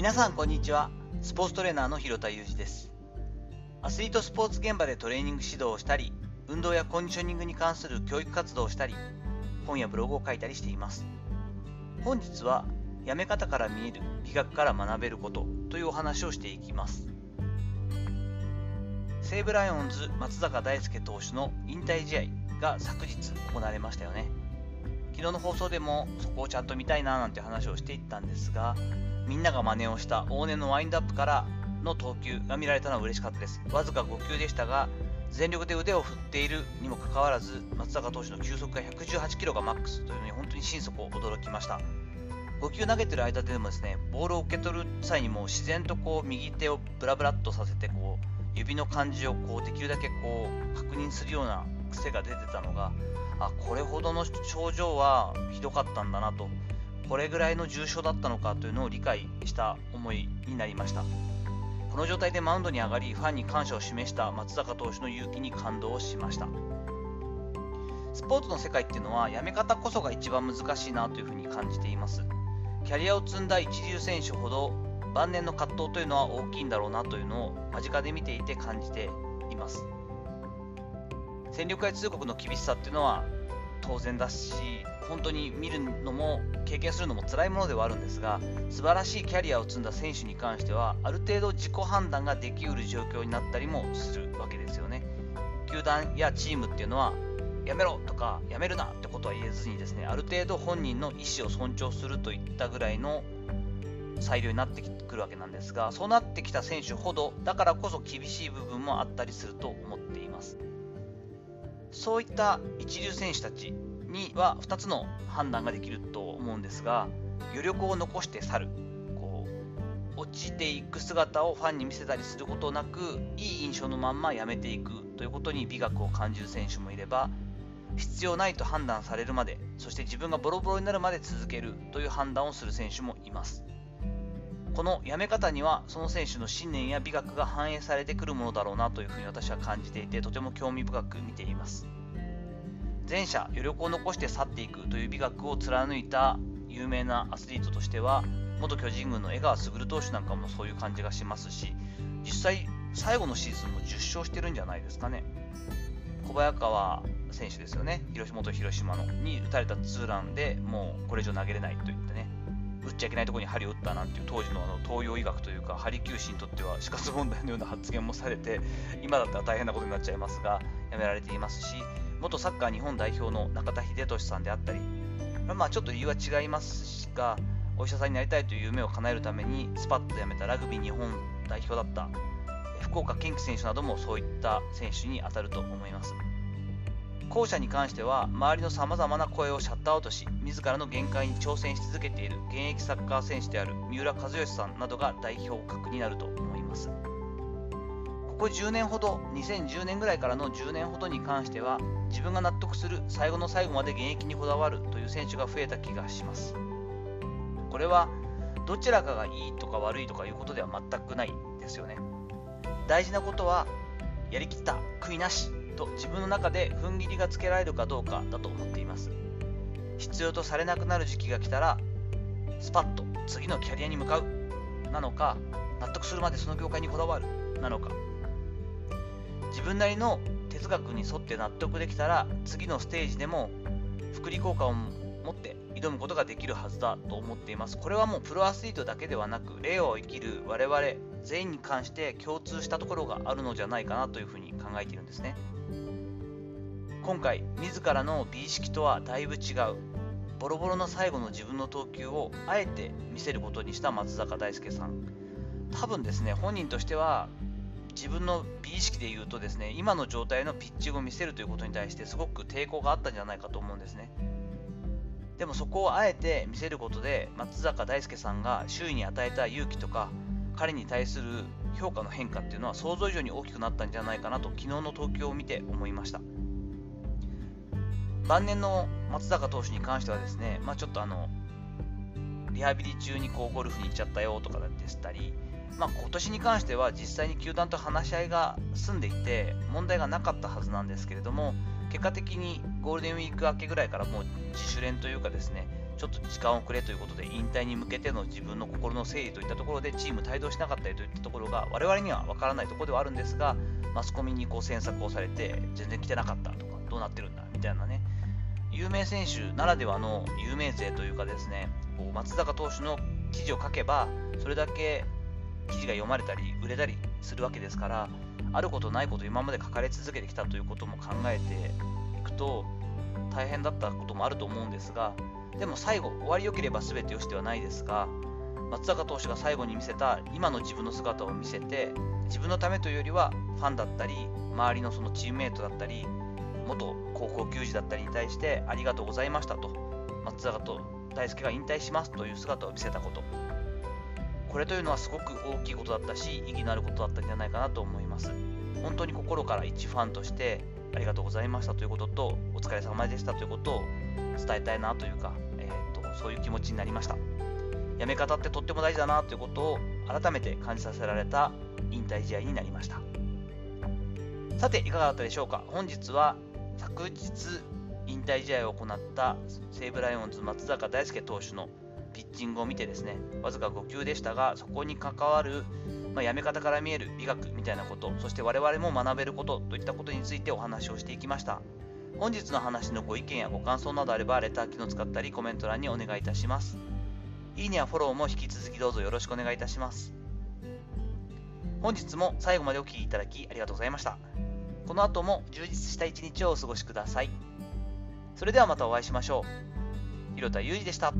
皆さんこんにちは。スポーツトレーナーの広田裕二です。アスリートスポーツ現場でトレーニング指導をしたり運動やコンディショニングに関する教育活動をしたり本やブログを書いたりしています。本日はやめ方から見える美学から学べることというお話をしていきます。西武ライオンズ松坂大輔投手の引退試合が昨日行われましたよね。昨日の放送でもそこをちゃんと見たいななんて話をしていったんですがみんなが真似をした往年のワインドアップからの投球が見られたのは嬉しかったです。わずか5球でしたが全力で腕を振っているにもかかわらず松坂投手の球速が118キロがマックスというのに本当に心底驚きました。5球投げてる間でもですねボールを受け取る際にも自然とこう右手をブラブラっとさせてこう指の感じをこうできるだけこう確認するような癖が出てたのがあこれほどの症状はひどかったんだなとこれぐらいの重症だったのかというのを理解した思いになりました。この状態でマウンドに上がりファンに感謝を示した松坂投手の勇気に感動しました。スポーツの世界っていうのはやめ方こそが一番難しいなというふうに感じています。キャリアを積んだ一流選手ほど晩年の葛藤というのは大きいんだろうなというのを間近で見ていて感じています。戦力外通告の厳しさっていうのは当然だし本当に見るのも経験するのも辛いものではあるんですが素晴らしいキャリアを積んだ選手に関してはある程度自己判断ができうる状況になったりもするわけですよね。球団やチームっていうのはやめろとかやめるなってことは言えずにですねある程度本人の意思を尊重するといったぐらいの裁量になってくるわけなんですがそうなってきた選手ほどだからこそ厳しい部分もあったりすると思っています。そういった一流選手たちには2つの判断ができると思うんですが余力を残して去る。こう落ちていく姿をファンに見せたりすることなくいい印象のまんまやめていくということに美学を感じる選手もいれば必要ないと判断されるまでそして自分がボロボロになるまで続けるという判断をする選手もいます。このやめ方にはその選手の信念や美学が反映されてくるものだろうなというふうに私は感じていてとても興味深く見ています。前者余力を残して去っていくという美学を貫いた有名なアスリートとしては元巨人軍の江川卓投手なんかもそういう感じがしますし実際最後のシーズンも10勝してるんじゃないですかね。小早川選手ですよね。広島と広島のに打たれたツーランでもうこれ以上投げれないと言ってね。打っちゃいけないところに針を打ったなんていう当時のあの東洋医学というか針球士にとっては死活問題のような発言もされて今だったら大変なことになっちゃいますがやめられていますし元サッカー日本代表の中田英寿さんであったりまあちょっと理由は違いますがお医者さんになりたいという夢を叶えるためにスパッと辞めたラグビー日本代表だった福岡堅樹選手などもそういった選手に当たると思います。後者に関しては周りのさまざまな声をシャットアウトし自らの限界に挑戦し続けている現役サッカー選手である三浦知良さんなどが代表格になると思います。ここ10年ほど2010年ぐらいからの10年ほどに関しては自分が納得する最後の最後まで現役にこだわるという選手が増えた気がします。これはどちらかがいいとか悪いとかいうことでは全くないですよね。大事なことはやりきった悔いなしと自分の中で踏ん切りがつけられるかどうかだと思っています。必要とされなくなる時期が来たらスパッと次のキャリアに向かう。なのか納得するまでその業界にこだわる。なのか。自分なりの哲学に沿って納得できたら次のステージでも福利効果を持って挑むことができるはずだと思っています。これはもうプロアスリートだけではなく令和を生きる我々全員に関して共通したところがあるのじゃないかなというふうに考えているんですね。今回自らの美意識とはだいぶ違うボロボロの最後の自分の投球をあえて見せることにした松坂大輔さん。多分ですね本人としては自分の美意識で言うとですね今の状態のピッチングを見せるということに対してすごく抵抗があったんじゃないかと思うんですね。でもそこをあえて見せることで松坂大輔さんが周囲に与えた勇気とか彼に対する評価の変化っていうのは想像以上に大きくなったんじゃないかなと昨日の投球を見て思いました。晩年の松坂投手に関してはですね、まあ、ちょっとあのリハビリ中にこうゴルフに行っちゃったよとかでしたり、まあ、今年に関しては実際に球団と話し合いが済んでいて問題がなかったはずなんですけれども結果的にゴールデンウィーク明けぐらいからもう自主練というかですね、ちょっと時間をくれということで、引退に向けての自分の心の整理といったところで、チーム帯同しなかったりといったところが、我々には分からないところではあるんですが、マスコミにこう詮索をされて、全然来てなかったとか、どうなってるんだみたいなね、有名選手ならではの有名税というかですね、こう松坂投手の記事を書けば、それだけ記事が読まれたり、売れたりするわけですから、あることないこと今まで書かれ続けてきたということも考えていくと、大変だったこともあると思うんですが、でも最後、終わりよければ全てよしではないですが、松坂投手が最後に見せた今の自分の姿を見せて、自分のためというよりは、ファンだったり、周りのそのチームメイトだったり、元高校球児だったりに対してありがとうございましたと、松坂と大輔が引退しますという姿を見せたこと、これというのはすごく大きいことだったし、意義のあることだったんじゃないかなと思います。本当に心から一ファンとしてありがとうございましたということと、お疲れ様でしたということを伝えたいなというか、えーと、そういう気持ちになりました。辞め方ってとっても大事だなということを改めて感じさせられた引退試合になりました。さて、いかがだったでしょうか本日は昨日引退試合を行った西武ライオンズ松坂大輔投手のピッチングを見てですね、わずか5球でしたが、そこに関わる、まあ、やめ方から見える美学みたいなこと、そして我々も学べることといったことについてお話をしていきました。本日の話のご意見やご感想などあれば、レター機能使ったりコメント欄にお願いいたします。いいねやフォローも引き続きどうぞよろしくお願いいたします。本日も最後までお聴きいただきありがとうございました。この後も充実した一日をお過ごしください。それではまたお会いしましょう。広田裕二でした。